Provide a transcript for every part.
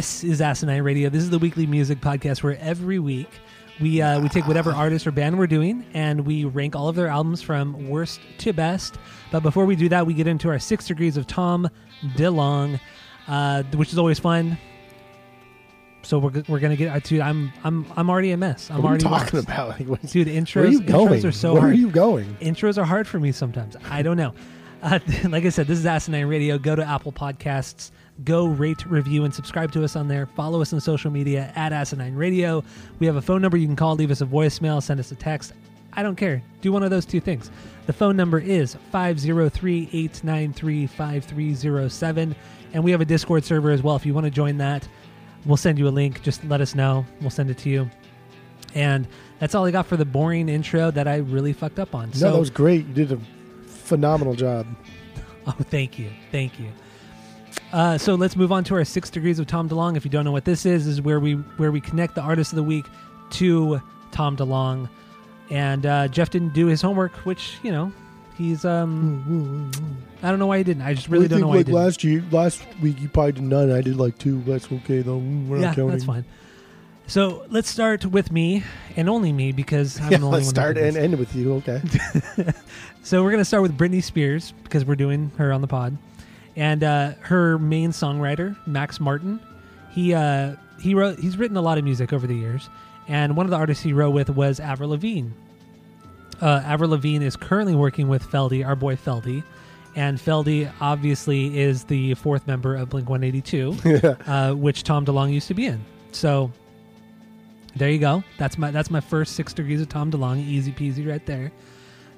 This is Asinine Radio. This is the weekly music podcast where every week we uh, we take whatever artist or band we're doing and we rank all of their albums from worst to best. But before we do that, we get into our six degrees of Tom DeLonge, uh, which is always fun. So we're, we're gonna get to I'm I'm I'm already a mess. I'm What are you already talking lost. about? Like, what- dude. Intros where are you going? intros are so where hard. are you going? Intros are hard for me sometimes. I don't know. Uh, like I said, this is Asinine Radio. Go to Apple Podcasts. Go rate, review, and subscribe to us on there. Follow us on social media at Asinine Radio. We have a phone number you can call, leave us a voicemail, send us a text. I don't care. Do one of those two things. The phone number is 503 893 5307. And we have a Discord server as well. If you want to join that, we'll send you a link. Just let us know. We'll send it to you. And that's all I got for the boring intro that I really fucked up on. No, so, that was great. You did a phenomenal job. Oh, thank you, thank you. Uh, so let's move on to our six degrees of Tom DeLonge. If you don't know what this is, this is where we where we connect the artist of the week to Tom DeLonge. And uh, Jeff didn't do his homework, which you know he's um I don't know why he didn't. I just really I don't know why he didn't. last year, last week you probably did none. I did like two. That's okay though. We're yeah, not counting. that's fine. So let's start with me and only me because I'm Yeah, the only let's one. start and end with you. Okay. So we're gonna start with Britney Spears because we're doing her on the pod, and uh, her main songwriter Max Martin. He uh, he wrote he's written a lot of music over the years, and one of the artists he wrote with was Avril Lavigne. Uh, Avril Lavigne is currently working with Feldy, our boy Feldy, and Feldy obviously is the fourth member of Blink One Eighty Two, uh, which Tom DeLonge used to be in. So there you go. That's my that's my first six degrees of Tom DeLonge, easy peasy right there.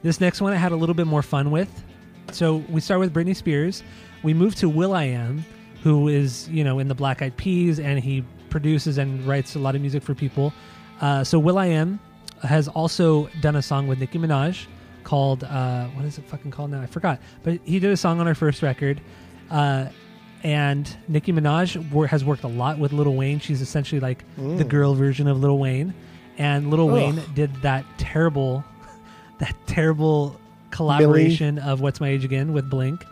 This next one I had a little bit more fun with. So we start with Britney Spears. We move to Will I Am, who is you know in the Black Eyed Peas, and he produces and writes a lot of music for people. Uh, so Will I Am has also done a song with Nicki Minaj called uh, what is it fucking called now? I forgot. But he did a song on her first record. Uh, and Nicki Minaj wor- has worked a lot with Lil Wayne. She's essentially like the girl version of Lil Wayne. And Lil Wayne did that terrible, that terrible collaboration of What's My Age Again with Blink.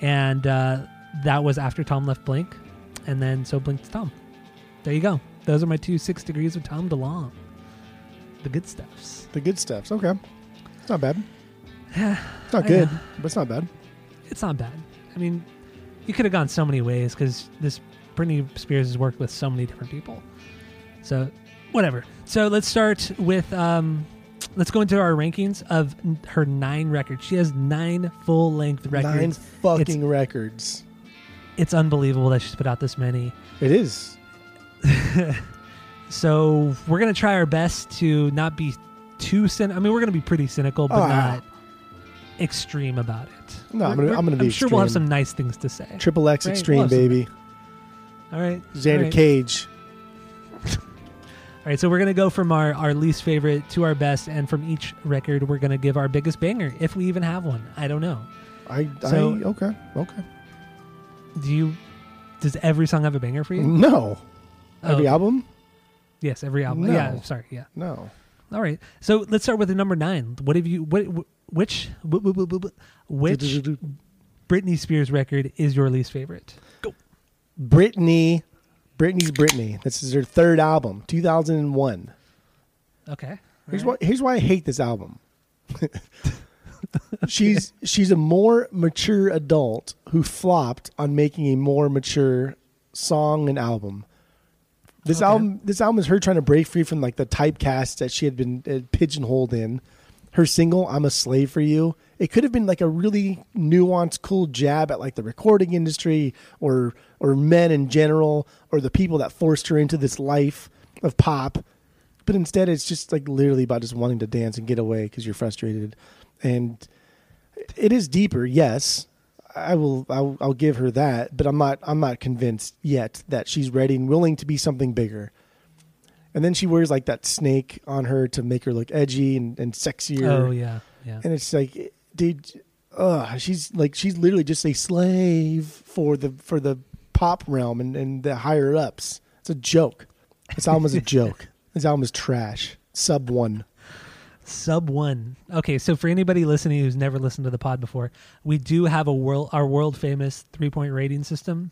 And uh, that was after Tom left Blink. And then so Blink's Tom. There you go. Those are my two six degrees of Tom DeLonge. The good stuffs. The good stuffs. Okay. It's not bad. It's not good, but it's not bad. It's not bad. I mean, you could have gone so many ways because this Britney Spears has worked with so many different people. So, whatever. So let's start with um, let's go into our rankings of n- her nine records. She has nine full length records. Nine fucking records. It's unbelievable that she's put out this many. It is. So we're gonna try our best to not be too cyn. I mean, we're gonna be pretty cynical, but Oh, not extreme about it. No, I'm gonna- I'm gonna I'm be sure we'll have some nice things to say. Triple X Right, Extreme, baby. All right, Xander all right. Cage. All right, so we're gonna go from our, our least favorite to our best, and from each record, we're gonna give our biggest banger, if we even have one. I don't know. I, So- I okay, okay. Do you? Does every song have a banger for you? No. Oh. Every Oh, album? Yes, every album. No. Yeah, sorry. Yeah. No. All right. So let's start with the number nine. What have you? What? wh- Which? wh- wh- wh- wh- Which Britney Spears record is your least favorite? Go. Britney. Britney's Britney. This is her third album, 2001. Okay. Here's right. why. Here's why I hate this album. she's she's a more mature adult who flopped on making a more mature song and album. This Okay. album, this album is her trying to break free from like the typecast that she had been uh, pigeonholed in. Her single "I'm a Slave for You" it could have been like a really nuanced, cool jab at like the recording industry or or men in general or the people that forced her into this life of pop. But instead, it's just like literally about just wanting to dance and get away because you're frustrated. And it is deeper, yes. I will I'll, I'll give her that, but I'm not I'm not convinced yet that she's ready and willing to be something bigger. And then she wears like that snake on her to make her look edgy and, and sexier. Oh yeah, yeah. And it's like, dude, uh, she's like she's literally just a slave for the for the pop realm and, and the higher ups. It's a joke. This album is a joke. This album is trash. Sub one. Sub one. Okay, so for anybody listening who's never listened to the pod before, we do have a world our world famous three point rating system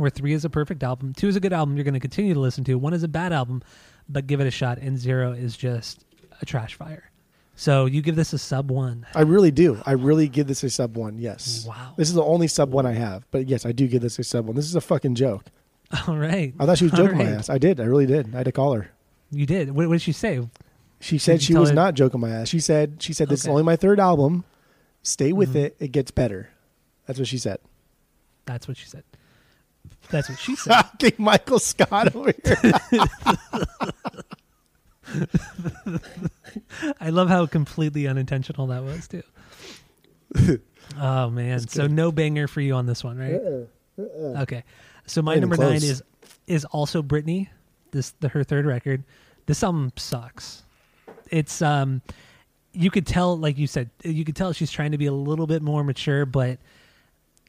where three is a perfect album, two is a good album you're going to continue to listen to, one is a bad album, but give it a shot, and zero is just a trash fire. So you give this a sub one. I really do. I really give this a sub one. Yes. Wow. This is the only sub one I have, but yes, I do give this a sub one. This is a fucking joke. All right. I thought she was joking my ass. I did. I really did. I had to call her. You did. What, what did she say? She said she was not joking my ass. She said she said this is only my third album. Stay with Mhm. it. It gets better. That's what she said. That's what she said. That's what she said. okay, Michael Scott over here. I love how completely unintentional that was too. oh man, so no banger for you on this one, right? Okay, so my Not number nine is is also Britney. This the her third record. This album sucks. It's um, you could tell, like you said, you could tell she's trying to be a little bit more mature, but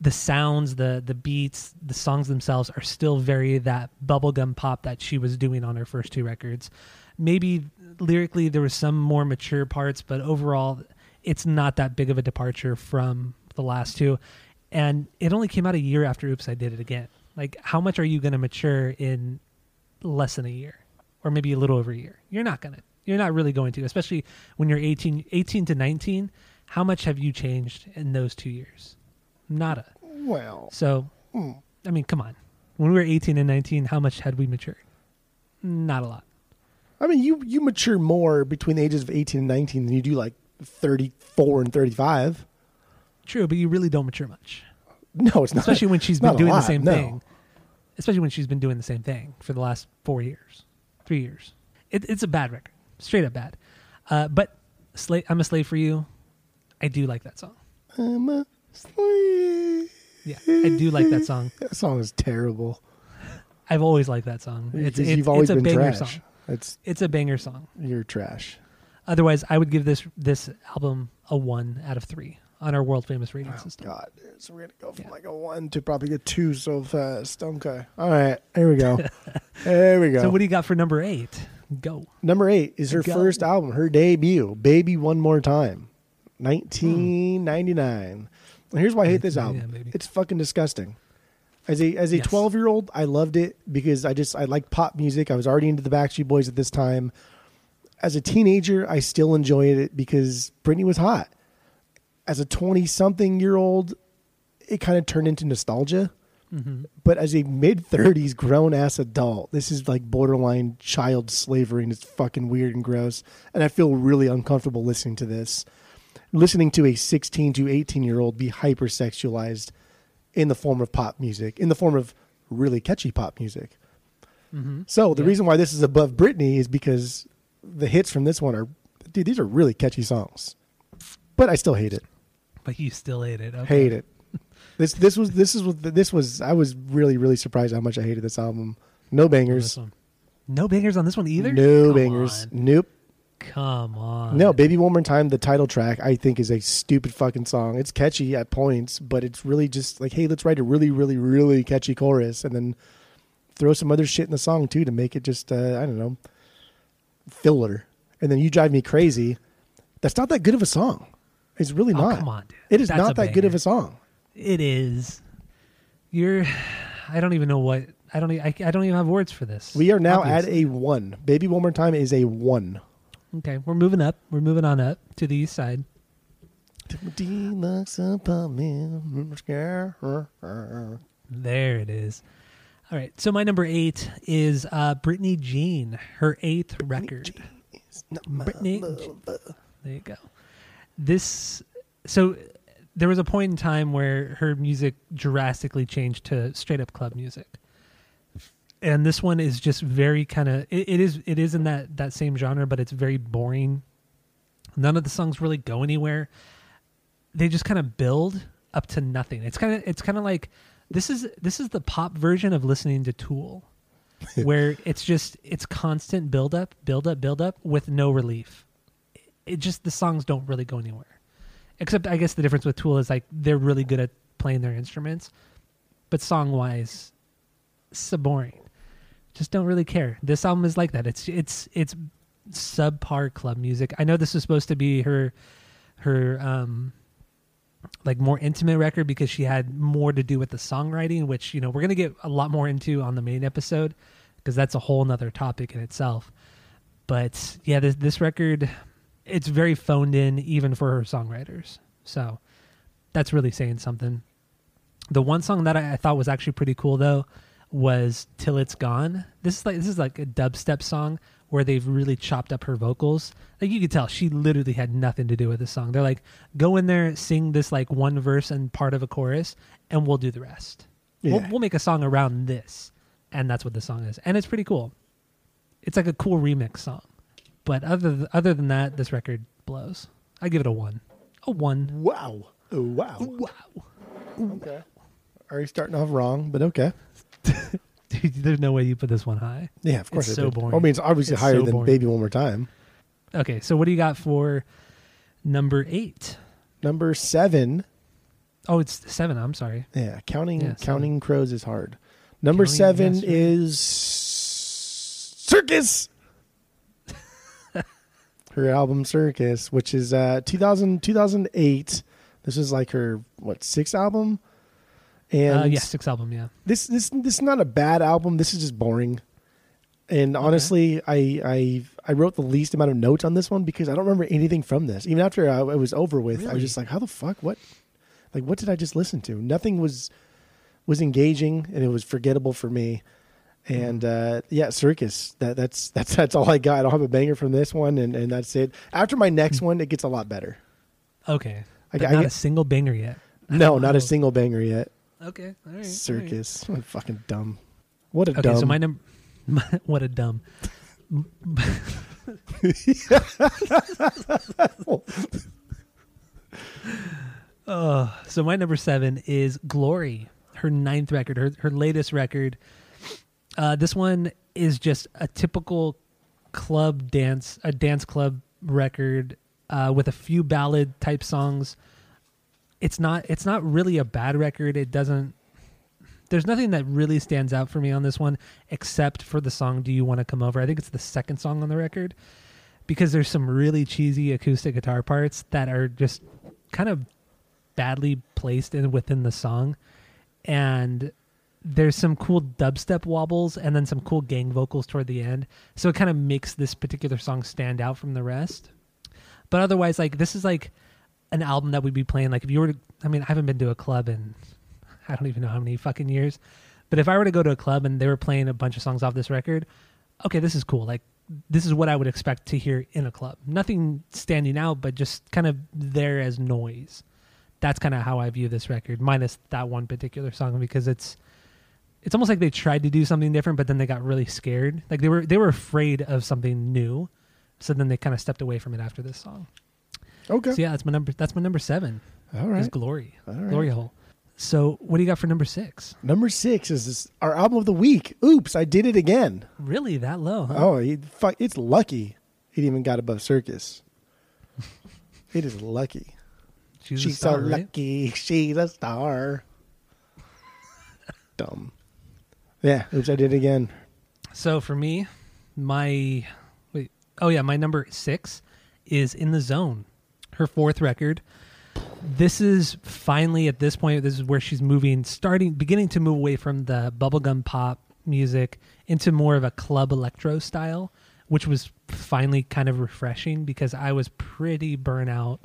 the sounds, the the beats, the songs themselves are still very that bubblegum pop that she was doing on her first two records. Maybe lyrically there was some more mature parts, but overall it's not that big of a departure from the last two. And it only came out a year after Oops I Did It Again. Like how much are you going to mature in less than a year or maybe a little over a year? You're not going to. You're not really going to, especially when you're 18 18 to 19. How much have you changed in those 2 years? Nada. well, So, hmm. I mean, come on. When we were 18 and 19, how much had we matured? Not a lot. I mean, you you mature more between the ages of eighteen and nineteen than you do like thirty four and thirty five. True, but you really don't mature much. No, it's not. Especially when she's been doing the same no. thing. Especially when she's been doing the same thing for the last four years, three years. It, it's a bad record, straight up bad. Uh, but Sla- I'm a slave for you. I do like that song. I'm a slave. Yeah, I do like that song. That song is terrible. I've always liked that song. It's, it's, you've always it's a been banger trash. song. It's It's a banger song. you're trash. Otherwise, I would give this this album a one out of three on our world famous rating Oh system. God, dude. so we're gonna go from Yeah. like a one to probably a two so fast. Okay, all right, here we go. there we go. So, what do you got for number eight? Go. Number eight is her Go. first album, her debut, "Baby One More Time," 1999. And here's why I hate this album. baby. It's fucking disgusting. As a as a Yes. 12 year old, I loved it because I just I liked pop music. I was already into the Backstreet Boys at this time. As a teenager, I still enjoyed it because Britney was hot. As a 20 something year old, it kind of turned into nostalgia hmm but as a mid 30s grown ass adult, this is like borderline child slavery and it's fucking weird and gross. And I feel really uncomfortable listening to this. Listening to a 16 to 18 year old be hypersexualized in the form of pop music, in the form of really catchy pop music. hmm So the Yeah. reason why this is above Britney is because the hits from this one are, dude, these are really catchy songs. But I still hate it. But you still hate it. Okay. Hate it. This this was this is what this was. I was really really surprised how much I hated this album. No On this bangers. one. No bangers on this one either. No Come bangers. on. Nope. Come on. No, Baby One More Time, the title track, I think is a stupid fucking song. It's catchy at points, but it's really just like, hey, let's write a really, really, really catchy chorus and then throw some other shit in the song too to make it just, uh, I don't know, filler. And then You Drive Me Crazy. That's not that good of a song. It's really Oh, not. come on, dude. It is That's not that good of a song. It is. You're. I don't even know what. I don't. I don't even have words for this. We are now at a one. Baby One More Time is a one. Okay, we're moving up. We're moving on up to the east side. Timothy looks upon me, scare her. There it is. All right. So my number eight is uh, Britney Jean, her eighth record. Britney. There you go. This. So there was a point in time where her music drastically changed to straight up club music, and this one is just very kind of. It, it is. It is in that that same genre, but it's very boring. None of the songs really go anywhere. They just kind of build up to nothing. It's kind of it's kind of like this is this is the pop version of listening to Tool, where it's just it's constant build up, build up, build up with no relief. It just the songs don't really go anywhere. Except I guess the difference with Tool is like they're really good at playing their instruments, but song wise, so boring. Just don't really care. This album is like that. It's it's it's subpar club music. I know this is supposed to be her her um like more intimate record because she had more to do with the songwriting, which you know we're gonna get a lot more into on the main episode because that's a whole nother topic in itself. But yeah, this this record it's very phoned in even for her songwriters. So that's really saying something. The one song that I, I thought was actually pretty cool though was "Till It's Gone." This is like this is like a dubstep song where they've really chopped up her vocals. Like you could tell she literally had nothing to do with the song. They're like, go in there, sing this like one verse and part of a chorus, and we'll do the rest. Yeah. We'll, we'll make a song around this, and that's what the song is, and it's pretty cool. It's like a cool remix song, but other th- other than that, this record blows. I give it a one, a one. Wow. Oh, wow. Wow, Okay. Already starting off wrong, but okay. Dude, there's no way you put this one high. Yeah, of course. It's so did. boring. I mean, it's obviously It's higher so than boring. Baby One More Time. Okay, so what do you got for number eight? Number seven. Oh, it's seven. I'm sorry. Yeah, counting Yeah, counting crows is hard. Number Counting- seven yes, right. is Circus. her album Circus, which is uh 2000, 2008. This is like her what sixth album, and uh, yeah, sixth album. Yeah. this this this is not a bad album. This is just boring. And honestly, I I I wrote the least amount of notes on this one because I don't remember anything from this. Even after I, it was over with, I was just like, "How the fuck? What? Like, what did I just listen to? Nothing was was engaging, and it was forgettable for me." And uh, yeah, circus. That that's that's that's all I got. I don't have a banger from this one, and, and that's it. After my next one, it gets a lot better. Okay. I- But I not get- a single banger yet. No, not Oh. a single banger yet. Okay. All right. Circus. What fucking dumb. What a Okay, dumb. so my number. what a dumb. Oh, so my number seven is Glory, her ninth record, her her latest record. Uh, this one is just a typical club dance, a dance club record uh, with a few ballad type songs. It's not. It's not really a bad record. It doesn't. There's nothing that really stands out for me on this one, except for the song "Do You Want to Come Over." I think it's the second song on the record because there's some really cheesy acoustic guitar parts that are just kind of badly placed in within the song and there's some cool dubstep wobbles and then some cool gang vocals toward the end so it kind of makes this particular song stand out from the rest but otherwise like this is like an album that we'd be playing like if you were to i mean i haven't been to a club in i don't even know how many fucking years but if i were to go to a club and they were playing a bunch of songs off this record okay this is cool like this is what i would expect to hear in a club nothing standing out but just kind of there as noise that's kind of how I view this record, minus that one particular song because it's it's almost like they tried to do something different, but then they got really scared. Like they were they were afraid of something new, so then they kind of stepped away from it after this song. Okay. So yeah, that's my number. That's my number seven. All Is. Glory, All right. Glory Hole. So what do you got for number six? Number six is this, our album of the week. Oops, I did it again. Really that low? Huh? Oh, he, fuck, it's lucky it even got above Circus. it is lucky. she's, She's a star, so right? lucky. She's a star. Dumb. Yeah, oops, I did it again. So for me, my wait, oh yeah, my number six is in the zone. Her fourth record. This is finally at this point. This is where she's moving, starting, beginning to move away from the bubblegum pop music into more of a club electro style, which was finally kind of refreshing because I was pretty burnout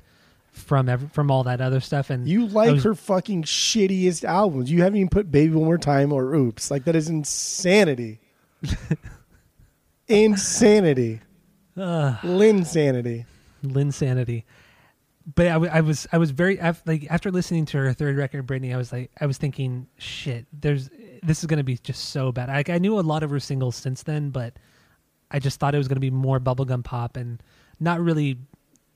from ev- from all that other stuff. And You like was- her fucking shittiest albums. You haven't even put Baby One More Time or Oops. Like, that is insanity. insanity. Ugh. Linsanity. Linsanity. But I, was I was very like after listening to her third record, Britney. I was like I was thinking, shit, there's this is gonna be just so bad. Like I knew a lot of her singles since then, but I just thought it was gonna be more bubblegum pop and not really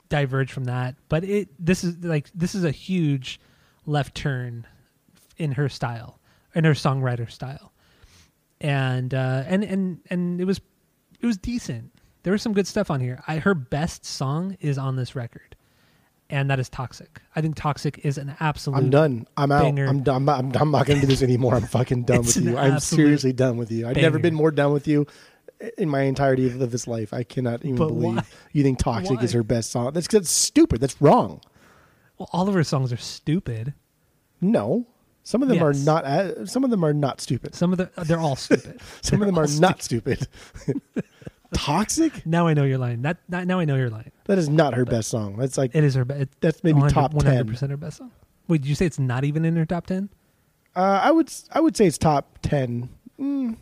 diverge from that. But it this is like this is a huge left turn in her style, in her songwriter style, and uh, and and and it was it was decent. There was some good stuff on here. I her best song is on this record, and that is "Toxic." I think "Toxic" is an absolute. I'm done. I'm out. banger. I'm done. I'm, I'm not going to do this anymore. I'm fucking done with you. I'm seriously done with you. I've never been more done with you in my entirety of this life. I cannot even But believe why? you think "Toxic" is her best song. That's that's stupid. That's wrong. Well, all of her songs are stupid. No, some of them are not. Uh, some of them are not stupid. Some of the they're all stupid. Some of them They're are all not stupid. Toxic? Now I know you're lying. That, that now I know you're lying. That is not her best song. That's like It is her. be- It, That's maybe top 10. 100 percent her best song. Wait, did you say it's not even in her top ten? uh, I would s- I would say it's top ten. Mm.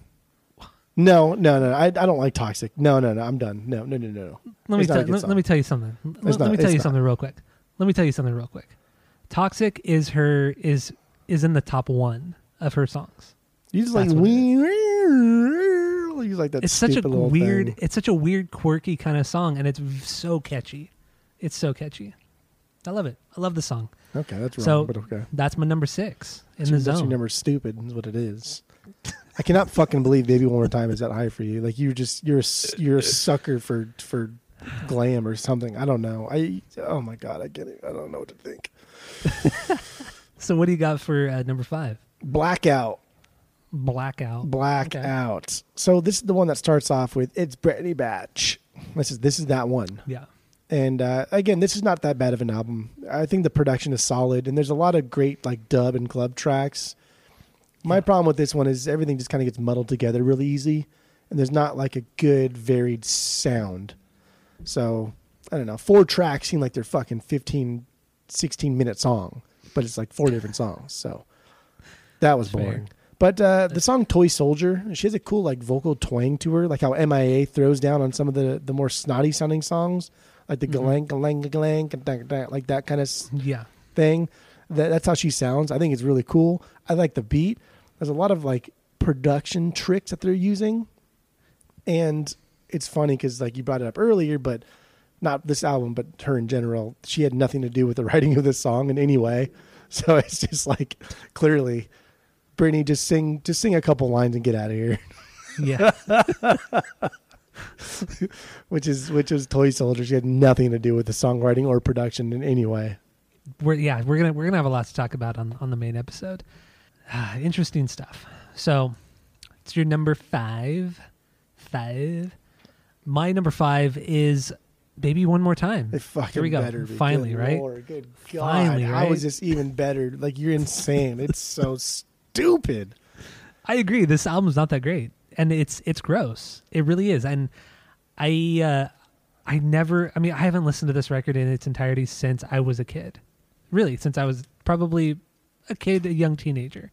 No, no, no. I, I don't like Toxic. No, no, no. I'm done. No, no, no, no. no. Let me It's not tell, good let, song. let me tell you something. Let, It's let not- me tell it's you not. something real quick. Let me tell you something real quick. Toxic is her is is in the top one of her songs. You just like That's what it we. You like that. it's such a weird thing. it's such a weird quirky kind of song and it's so catchy it's so catchy i love it i love the song Okay, that's wrong, so but okay. that's my number six in That's the your- that's zone your number stupid is what it is. I cannot fucking believe "Baby One More Time" is that high for you. Like you're just you're a, you're a sucker for for glam or something. I don't know. I oh my god, I get it. I don't know what to think. so what do you got for uh, number five Blackout. Blackout Blackout. So this is the one that starts off with "It's Britney Batch." This is this is that one. yeah And uh, again, this is not that bad of an album. I think the production is solid, and there's a lot of great like dub and club tracks. My Yeah. problem with this one is everything just kind of gets muddled together really easy, and there's not like a good varied sound. So I don't know. Four tracks seem like they're fucking 15, 16 minute song, but it's like four different songs. So that was fair. boring. But uh, the song "Toy Soldier," she has a cool like vocal twang to her, like how MIA throws down on some of the the more snotty sounding songs, like the Mhm. galang galang, galang, like that kind of yeah thing. That, that's how she sounds. I think it's really cool. I like the beat. There's a lot of like production tricks that they're using, and it's funny because like you brought it up earlier, but not this album, but her in general. She had nothing to do with the writing of this song in any way. So it's just like clearly, Britney, just sing, just sing a couple lines and get out of here. yeah which is which is Toy Soldier. She had nothing to do with the songwriting or production in any way. we're yeah we're gonna we're gonna have a lot to talk about on on the main episode Ah, interesting stuff so it's your number five five my number five is baby one more time It fucking Here we go. better be. Finally, Good right? Lord, good God. Finally, How right? is this even better? Like you're insane. it's so stupid. I agree. This album's not that great, and it's it's gross. It really is. And I uh, I never. I mean, I haven't listened to this record in its entirety since I was a kid. Really, since I was probably a kid, a young teenager.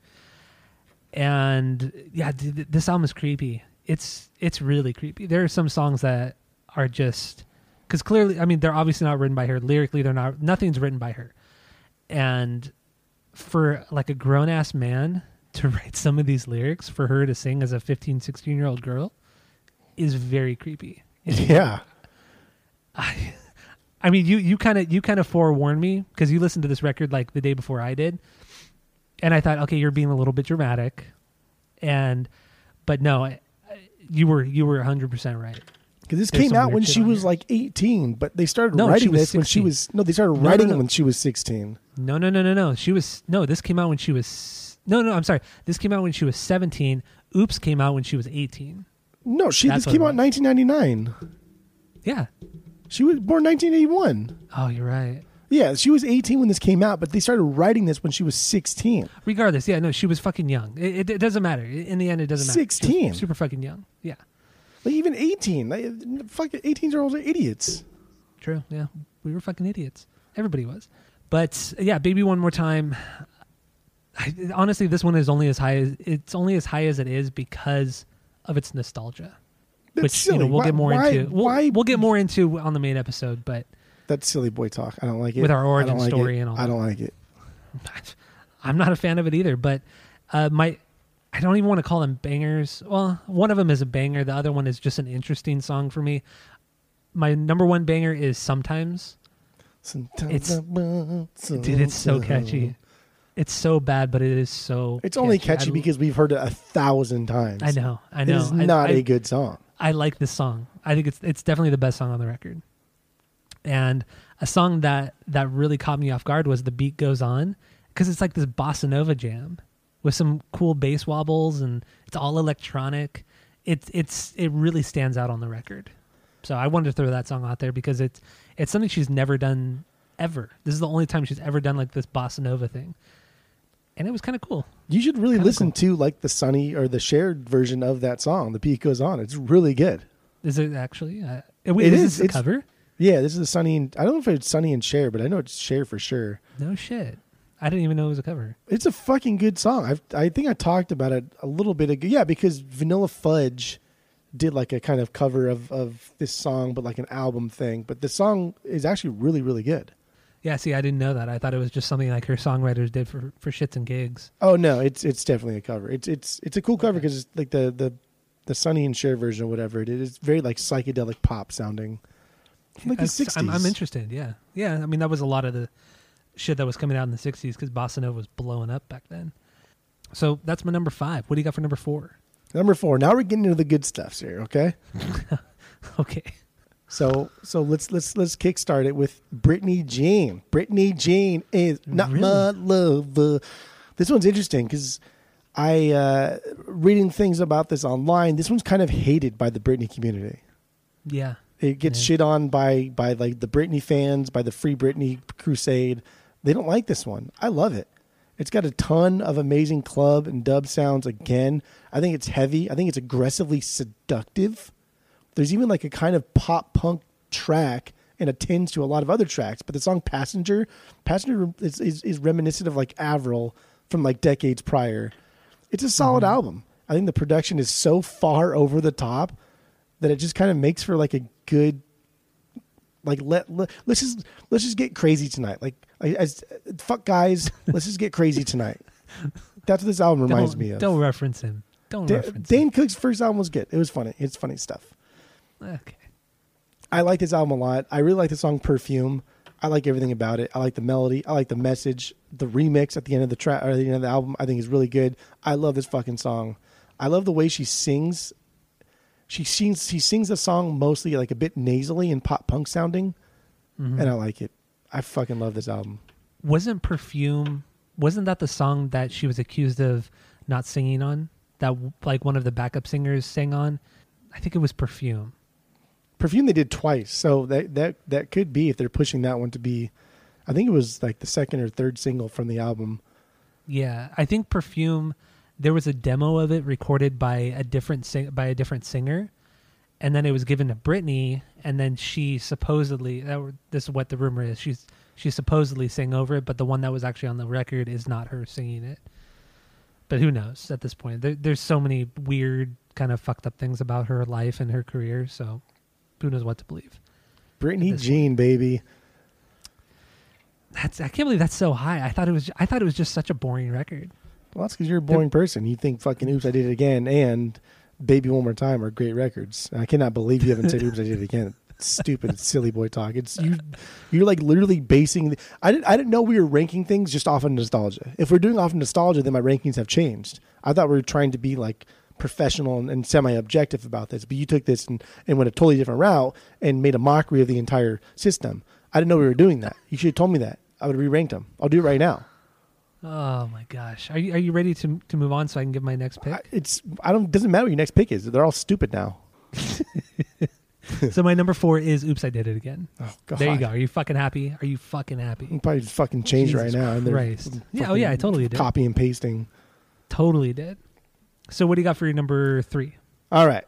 And yeah, th- th- this album is creepy. It's it's really creepy. There are some songs that are just because clearly, I mean, they're obviously not written by her. Lyrically, they're not. Nothing's written by her. And for like a grown ass man to write some of these lyrics for her to sing as a 15 16 year old girl is very creepy Yeah. i, I mean you you kind of you kind of forewarned me because you listened to this record like the day before i did and i thought okay you're being a little bit dramatic and but no I, you were you were 100% right Because this There's came out when she was here. like 18, but they started No, writing this when she was no. They started No, writing no. it when she was 16. no no no no no she was no this came out when she was no no i'm sorry this came out when she was 17 oops came out when she was 18 No, she That's this came out in 1999. yeah She was born 1981. oh you're right Yeah, she was 18 when this came out, but they started writing this when she was 16. Regardless, yeah, no, she was fucking young. It, it, it doesn't matter. In the end, it doesn't matter. She was 16. super fucking young. Yeah, Like even 18. Like, fucking 18 year olds are idiots. true. Yeah, we were fucking idiots. Everybody was. But yeah, baby, one more time. I, honestly, this one is only as high as it's only as high as it is because of its nostalgia. That's which silly. you know we'll Why- get more why- into. We'll, why- we'll get more into on the main episode, but That's silly boy talk. I don't like it. With our origin like story it. and all I don't like it. I'm not a fan of it either. But uh, my, I don't even want to call them bangers. Well, one of them is a banger. The other one is just an interesting song for me. My number one banger is "Sometimes." Sometimes It's- want Dude, it's so catchy. It's so bad, but it is so. It's only catchy I- because we've heard it a thousand times. I know. I know. is I- not I- a good song. I like this song. I think it's it's definitely the best song on the record. And a song that that really caught me off guard was the beat goes on because it's like this bossa nova jam with some cool bass wobbles and it's all electronic. It's it's it really stands out on the record. So I wanted to throw that song out there because it's it's something she's never done ever. This is the only time she's ever done like this bossa nova thing. And it was kind of cool. You should really Kinda listen cool. to like the Sonny or the shared version of that song. The beat goes on. It's really good. Is it actually? Uh, wait, It is, is. It's- cover? Yeah, this is the Sonny and I don't know if it's Sonny and Cher, but I know it's Cher for sure. No shit. I didn't even know it was a cover. It's a fucking good song. I've, I think I talked about it a little bit ago. Yeah, because Vanilla Fudge did like a kind of cover of, of this song, but like an album thing. But the song is actually really, really good. Yeah, see, I didn't know that. I thought it was just something like her songwriters did for, for shits and gigs. Oh no, it's it's definitely a cover. It's it's it's a cool cover because it's like the the the Sonny and Cher version or whatever it is. It's very like psychedelic pop sounding. Like the sixties. I'm, I'm interested. Yeah, yeah. I mean, that was a lot of the shit that was coming out in the '60s because bossa nova was blowing up back then. So that's my number five. What do you got for number four? Number four. Now we're getting into the good stuff here. Okay. Okay. So so let's let's let's kickstart it with Britney Jean. Britney Jean is not Really? my lover. This one's interesting because I uh, reading things about this online. This one's kind of hated by the Britney community. Yeah. It gets Yeah. shit on by by like the Britney fans, by the Free Britney crusade. They don't like this one. I love it. It's got a ton of amazing club and dub sounds. Again, I think it's heavy. I think it's aggressively seductive. There's even like a kind of pop punk track and attends to a lot of other tracks. But the song "Passenger," "Passenger" is is, is reminiscent of like Avril from like decades prior. It's a solid mm-hmm. album. I think the production is so far over the top that it just kind of makes for like a good like let, let us just let's just get crazy tonight like as fuck guys let's just get crazy tonight that's what this album reminds don't, me of Don't reference him. Don't Da- reference dane cook's first album was good it was funny it's funny stuff him. Okay. i like this album a lot. I really like the song perfume. I like everything about it. I like the melody. I like the message. The remix at the end of the track or the end of the album i think is really good. I love this fucking song. I love the way she sings. She sings she sings the song mostly like a bit nasally and pop punk sounding Mhm. and I like it. I fucking love this album. wasn't perfume wasn't that the song that she was accused of not singing on? That like one of the backup singers sang on? I think it was perfume Perfume they did twice, so that that that could be if they're pushing that one to be. I think it was like the second or third single from the album. yeah i think perfume there was a demo of it recorded by a different sing- by a different singer and then it was given to Britney and then she supposedly that this is what the rumor is she's she supposedly sang over it but the one that was actually on the record is not her singing it but who knows at this point there, there's so many weird kind of fucked up things about her life and her career so who knows what to believe Britney Jean, baby. that's i can't believe that's so high i thought it was i thought it was just such a boring record Well, that's because you're a boring person. You think fucking "Oops, I Did It Again" and "Baby One More Time" are great records. I cannot believe you haven't said "Oops, I Did It Again." Stupid, silly boy talk. It's you. You're like literally basing. The, I didn't. I didn't know we were ranking things just off of nostalgia. If we're doing off of nostalgia, then my rankings have changed. I thought we were trying to be like professional and, and semi-objective about this, but you took this and, and went a totally different route and made a mockery of the entire system. I didn't know we were doing that. You should have told me that. I would have re-ranked them. I'll do it right now. oh my gosh are you are you ready to to move on so i can give my next pick I, it's I don't doesn't matter what your next pick is. They're all stupid now. so my number four is oops i did it again Oh god. There you go. Are you fucking happy? Are you fucking happy? You probably fucking change it right now. And. Yeah, oh yeah, I totally did. Copy and pasting. Totally did. So what do you got for your number three? All right.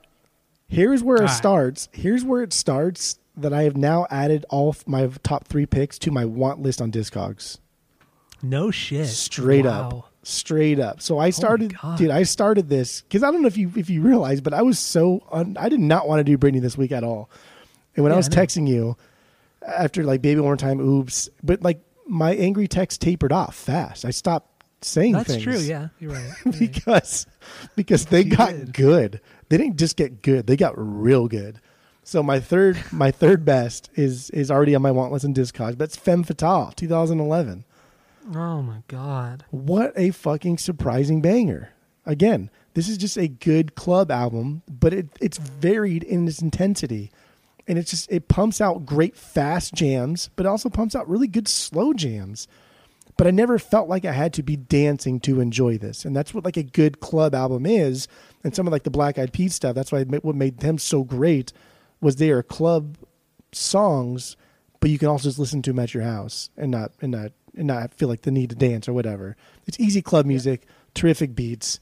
Here's where it right. starts. Here's where it starts that I have now added all of my top three picks to my want list on Discogs. No shit. Straight Wow. up. Straight up. So I started, God. dude. I started this because I don't know if you if you realize, but I was so un, I did not want to do Britney this week at all. And when I was I texting you after like baby one more time, oops, but like my angry text tapered off fast. I stopped saying That's things. true. Yeah, you're right. You're right. because because they You got did. good. They didn't just get good; they got real good. So my third my third best is is already on my want list in Discogs. That's Femme Fatale, 2011. Oh my god. What a fucking surprising banger. Again, this is just a good club album, but it, it's varied in its intensity. And it's just, it pumps out great fast jams, but also pumps out really good slow jams. But I never felt like I had to be dancing to enjoy this. And that's what like a good club album is. And some of like the Black Eyed Peas stuff, that's why what made them so great was they are club songs, but you can also just listen to them at your house and not, and not, and not feel like the need to dance or whatever. It's easy club music, terrific beats.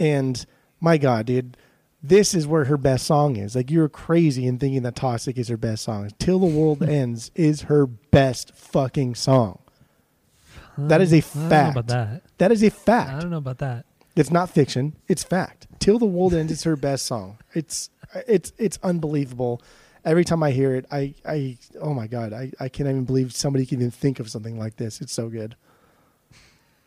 And my God, dude, this is where her best song is. Like you're crazy in thinking that Toxic is her best song. Till the World Ends is her best fucking song. That is a I don't know fact. about that. That is a I fact. I don't know about that. It's not fiction. It's fact. Till the World Ends is her best song. It's it's it's unbelievable. Every time I hear it, I I oh my god, I I can't even believe somebody can even think of something like this. It's so good.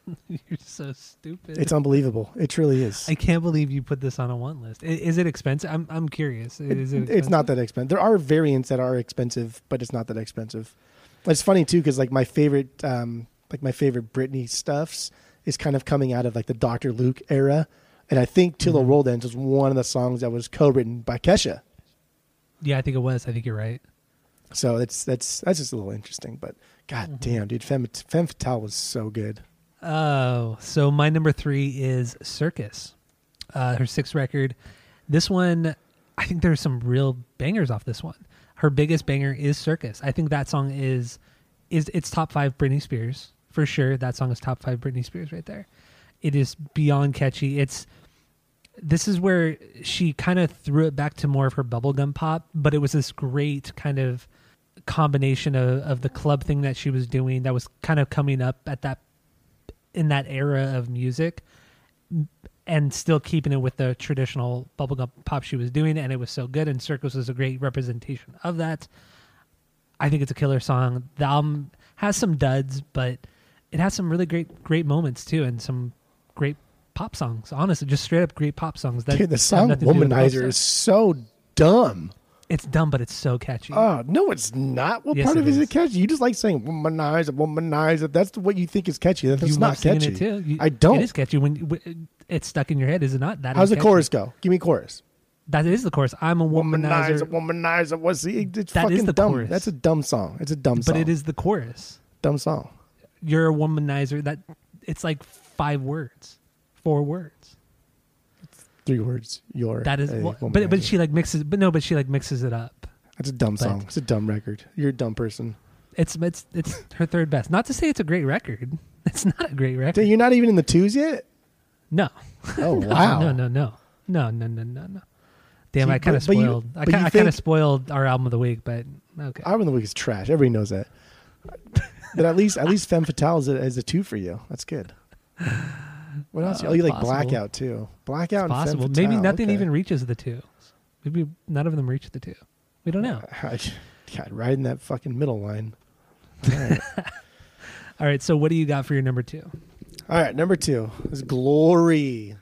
You're so stupid. It's unbelievable. It truly is. I can't believe you put this on a want list. I- Is it expensive? I'm I'm curious. Is it it's not that expensive. There are variants that are expensive, but it's not that expensive. It's funny too because like my favorite, um, like my favorite Britney stuffs is kind of coming out of like the Dr. Luke era, and I think "Till the Mhm. World Ends" was one of the songs that was co-written by Kesha. Yeah, I think it was. I think you're right. So it's that's that's just a little interesting. But god Mhm. damn, dude, Femme, Femme Fatale was so good. Oh, so my number three is Circus, uh, her sixth record. This one, I think there's some real bangers off this one. Her biggest banger is Circus. I think that song is is it's top five Britney Spears for sure. That song is top five Britney Spears right there. It is beyond catchy. It's this is where she kind of threw it back to more of her bubblegum pop, but it was this great kind of combination of, of the club thing that she was doing that was kind of coming up at that in that era of music and still keeping it with the traditional bubblegum pop she was doing and it was so good and circus was a great representation of that i think it's a killer song the album has some duds but it has some really great great moments too and some great pop songs honestly just straight up great pop songs that Dude, the song nothing to do with the pop "Womanizer" is so dumb. it's dumb but it's so catchy Oh no, it's not. What Yes, part of it is is. it catchy? You just like saying "womanizer, womanizer." That's what you think is catchy. That's you not catchy. too You- I don't. it is catchy when it's stuck in your head is it not that How's the catchy. chorus go? Give me chorus. that is the chorus i'm a womanizer Womanizer, womanizer. What's the? It's That is fucking the dumb. chorus. That's a dumb song. It's a dumb but song. But it is the chorus. dumb song. You're a womanizer. That it's like five words, four words. Three words. You're That is, a well, but but she like mixes. But no, but she like mixes it up. That's a dumb but- song. It's a dumb record. You're a dumb person. It's it's it's her third best. Not to say it's a great record. It's not a great record. Dude, you're not even in the twos yet. No. Oh No, wow. No, no, no, no, no, no, no, no. Damn, See, I kind of but- but you- spoiled. You I kind of spoiled our album of the week, but okay. Album of the week is trash. Everybody knows that. But at least at least Femme Fatale is a, is a two for you. That's good. What else? Uh, oh, you like possible. Blackout too. Blackout and Possible. Femme Maybe nothing Okay. even reaches the two. Maybe none of them reach the two. We don't know. God, riding that fucking middle line. All right. All right. So what do you got for your number two? All right, number two is Glory.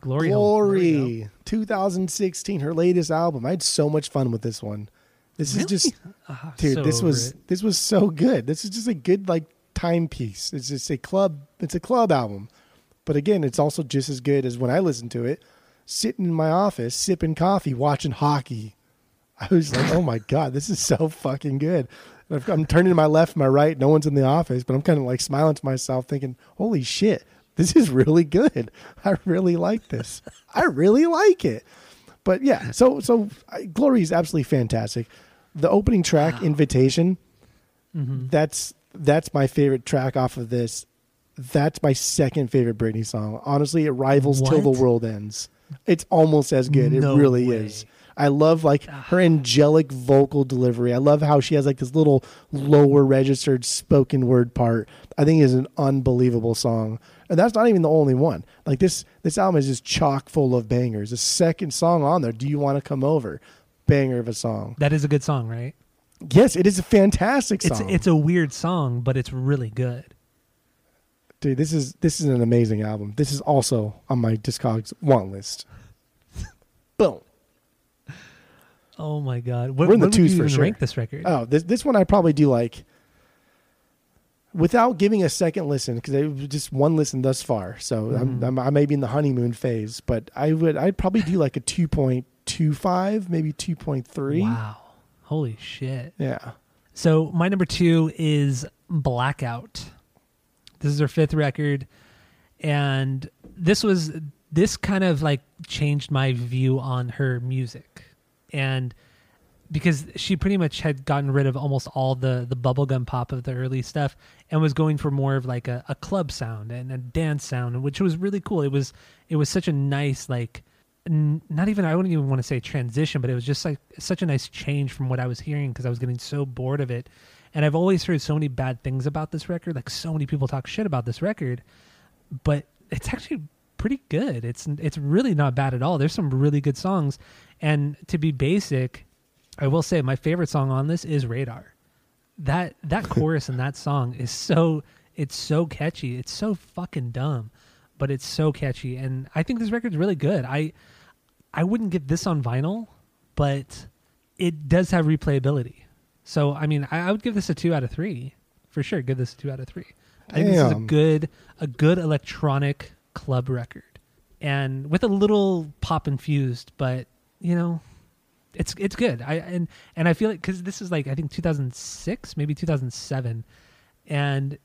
Glory. Hole. There we go. Glory, 2016, her latest album. I had so much fun with this one. This is just, Ah, dude. so this was it. this was so good. This is just a good like timepiece. It's just a club. It's a club album, but again, it's also just as good as when I listened to it, sitting in my office sipping coffee, watching hockey. I was like, oh my god, this is so fucking good. And I'm turning to my left, my right. No one's in the office, but I'm kind of like smiling to myself, thinking, holy shit, this is really good. I really like this. I really like it. But yeah, so so I, Glory is absolutely fantastic. The opening track, Invitation, Mhm. that's that's my favorite track off of this. That's my second favorite Britney song. Honestly, it rivals "Till the World Ends." It's almost as good. No it really way. is. I love like her angelic vocal delivery. I love how she has like this little lower registered spoken word part. I think is an unbelievable song. And that's not even the only one. Like this this album is just chock full of bangers. The second song on there, Do You Want to Come Over? Banger of a song. That is a good song, right? Yes, it is a fantastic It's song. it's a weird song, but it's really good. Dude, this is this is an amazing album. This is also on my Discogs want list. Boom. Oh my god! What, We're in the what would twos you for even sure. rank this record? Oh, this this one I probably do like. without giving a second listen because it was just one listen thus far. So I'm, Mhm. I'm, I may be in the honeymoon phase, but I would I'd probably do like a two point two five, maybe two point three. Wow. Holy shit. Yeah. So my number two is Blackout. This is her fifth record, and this was this kind of like changed my view on her music, and because she pretty much had gotten rid of almost all the the bubblegum pop of the early stuff and was going for more of like a, a club sound and a dance sound which was really cool it was it was such a nice like not even i wouldn't even want to say transition but it was just like such a nice change from what i was hearing because i was getting so bored of it. And i've always heard so many bad things about this record like so many people talk shit about this record but it's actually pretty good. It's it's really not bad at all. There's some really good songs. And to be basic I will say my favorite song on this is Radar. That that chorus in that song is so it's so catchy. It's so fucking dumb, but it's so catchy and I think this record's really good. I I wouldn't get this on vinyl, but it does have replayability. So I mean, I, I would give this a 2 out of 3. For sure, give this a 2 out of 3. I think this is a good a good electronic club record. And with a little pop infused, but you know, it's it's good. I and and I feel like because this is like I think 2006, maybe 2007, and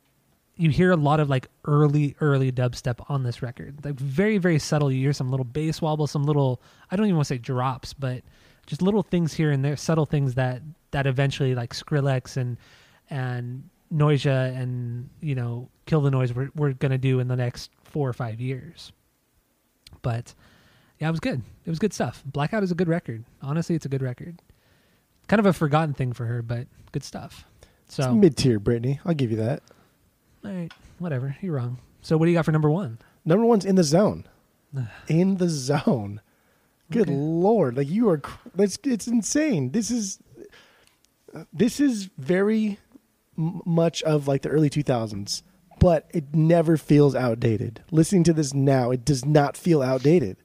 you hear a lot of like early early dubstep on this record. Like very very subtle. You hear some little bass wobble, some little I don't even want to say drops, but just little things here and there, subtle things that that eventually like Skrillex and and Noisia and you know Kill the Noise we're we're gonna do in the next four or five years. But yeah, it was good. It was good stuff. Blackout is a good record. Honestly, it's a good record. Kind of a forgotten thing for her, but good stuff. So, mid tier, Britney. I'll give you that. All right, whatever. You're wrong. So, what do you got for number one? Number one's in the zone. in the zone. Good Okay. lord! Like you are, it's it's insane. This is, this is very m- much of like the early two thousands, but it never feels outdated. Listening to this now, it does not feel outdated.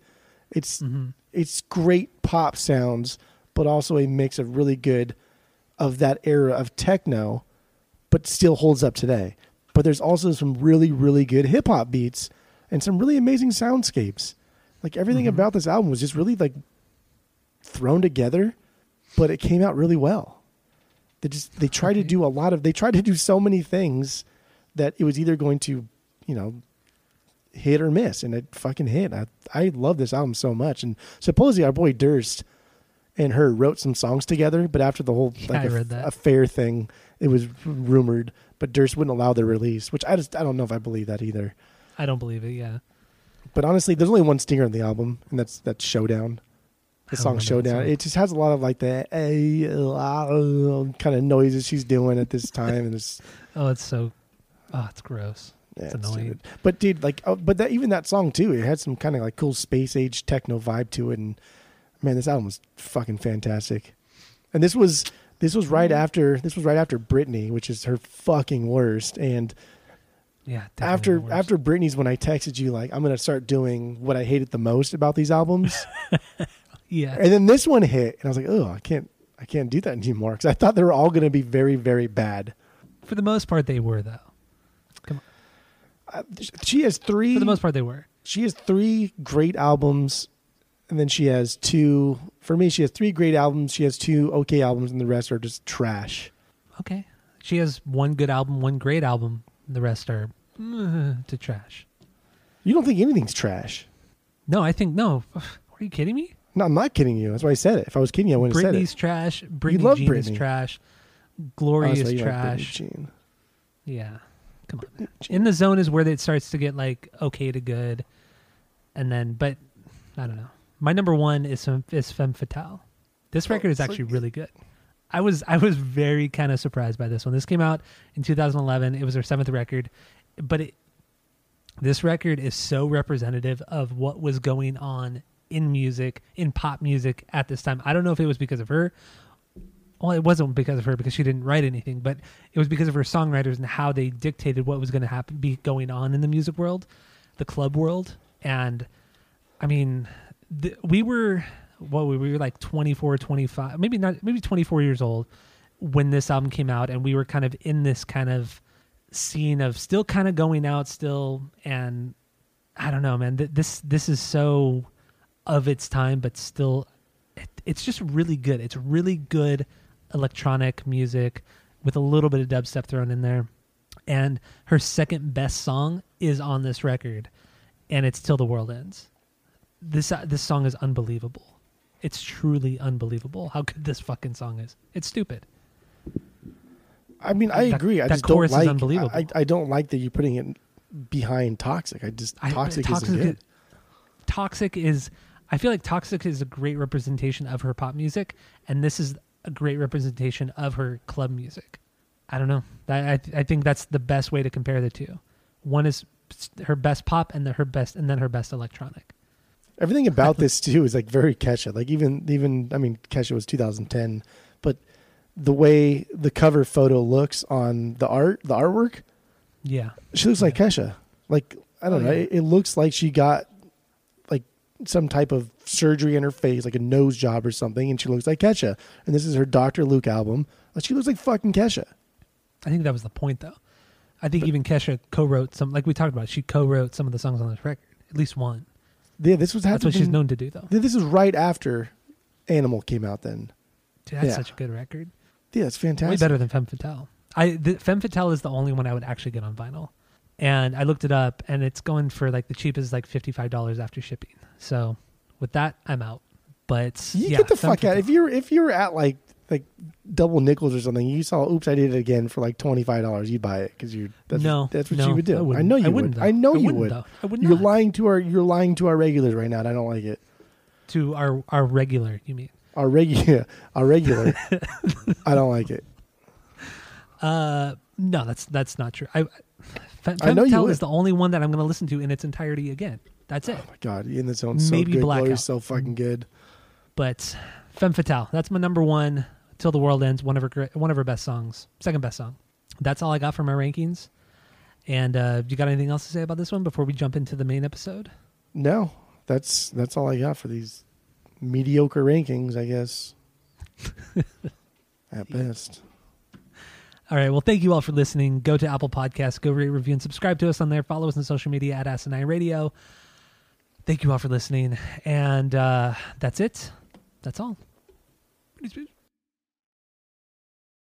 It's hmm it's great pop sounds, but also a mix of really good of that era of techno, but still holds up today. But there's also some really, really good hip hop beats and some really amazing soundscapes. Like everything Mhm. about this album was just really like thrown together, but it came out really well. They just they tried to do a lot of they tried to do so many things that it was either going to, you know, hit or miss, and it fucking hit. I I love this album so much, and supposedly our boy Durst and her wrote some songs together, but after the whole like read that. affair thing, it was rumored, but Durst wouldn't allow their release, which I just I don't know if I believe that either. I don't believe it. Yeah, But honestly, there's only one stinger on the album, and that's that's Showdown. The song Showdown. It just has a lot of like the uh, kind of noises she's doing at this time, and it's oh, it's so, oh, it's gross. Yeah, It's it's annoying. stupid. But dude, like, oh, but that even that song too, it had some kind of like cool space age techno vibe to it, and man, this album was fucking fantastic. And this was this was right after this was right after Britney, which is her fucking worst. And Yeah, after after Britney's, when I texted you like I'm gonna start doing what I hated the most about these albums, yeah, and then this one hit, and I was like, oh, I can't I can't do that anymore because I thought they were all gonna be very very bad. for the most part they were though. Come on, uh, she has three For the most part they were. she has three great albums and then she has two for me she has three great albums she has two okay albums and the rest are just trash Okay, she has one good album, one great album. The rest are mm, to trash. you don't think anything's trash No, I think no. Are you kidding me? no i'm not kidding you that's why i said it if i was kidding you i wouldn't have said Britney's it trash. Britney love Jean is trash. Glory that's why is you like Britney trash. Jean. yeah, come on. man. In the zone is where it starts to get like okay to good, and then but I don't know. My number one is Femme- is Femme Fatale. This Oh, record is actually really good. I was I was very kind of surprised by this one. This came out in 2011. It was her seventh record, but it this record is so representative of what was going on in music, in pop music at this time. I don't know if it was because of her. Well, it wasn't because of her because she didn't write anything, but it was because of her songwriters and how they dictated what was going to happen, be going on in the music world, the club world, and I mean, we were what we were like 24, 25, maybe not, maybe 24 years old when this album came out, and we were kind of in this kind of scene of still kind of going out still and I don't know, man. Th- This this is so of its time, but still, it, it's just really good. It's really good electronic music with a little bit of dubstep thrown in there. And her second best song is on this record, and it's "Till the World Ends." This uh, this song is unbelievable. It's truly unbelievable how good this fucking song is. It's stupid. I mean, I That- agree. I just don't like. unbelievable. I, I don't like that you're putting it behind toxic. I just I- toxic, Toxic isn't good. is- Toxic is I feel like Toxic is a great representation of her pop music and this is a great representation of her club music. I don't know. I I, I think that's the best way to compare the two. One is her best pop and then her best and then her best electronic. Everything about this too is like very Kesha. Like even even I mean Kesha was 2010, but the way the cover photo looks on the art, the artwork, Yeah. she looks like Kesha. Like I don't Oh, know. yeah. It, it looks like she got like some type of surgery in her face, like a nose job or something, and she looks like Kesha. And this is her Doctor Luke album. Like she looks like fucking Kesha. I think that was the point though. I think even Kesha co-wrote some like we talked about, she co-wrote some of the songs on this record. At least one. Yeah, this was That's what she's known to do though. This is right after Animal came out. Then Dude, that's Yeah. such a good record. yeah, it's Way fantastic. better than Femme Fatale. I the, Femme Fatale is the only one I would actually get on vinyl, and I looked it up, and it's going for like the cheapest, like fifty five dollars after shipping. So with that, I'm out. But You yeah, get the Femme fuck out. If you're if you're at like like double nickels or something, you saw "Oops, I Did It Again" for like twenty five dollars, you'd buy it because you that's no, that's what no, you would do. I, wouldn't. know you wouldn't, would. though. I know you wouldn't, would. Though. I would. Not. You're lying to our you're lying to our regulars right now. and I don't like it. to our our regular. You mean? Our regular our regular. I don't like it. Uh, no, that's that's not true. I Femme I know you Fatale is the only one that I'm going to listen to in its entirety again. That's it. Oh my god, in the zone so Maybe good. Blackout. So fucking good. But Femme Fatale, that's my number one. Till the world ends, one of her one of her best songs, second best song. That's all I got for my rankings. And uh, you got anything else to say about this one before we jump into the main episode? No, that's that's all I got for these mediocre rankings. I guess at best. All right. Well, thank you all for listening. Go to Apple Podcasts, go rate, review, and subscribe to us on there. Follow us on social media at Asinine Radio. Thank you all for listening. And uh, that's it. That's all. Peace, peace.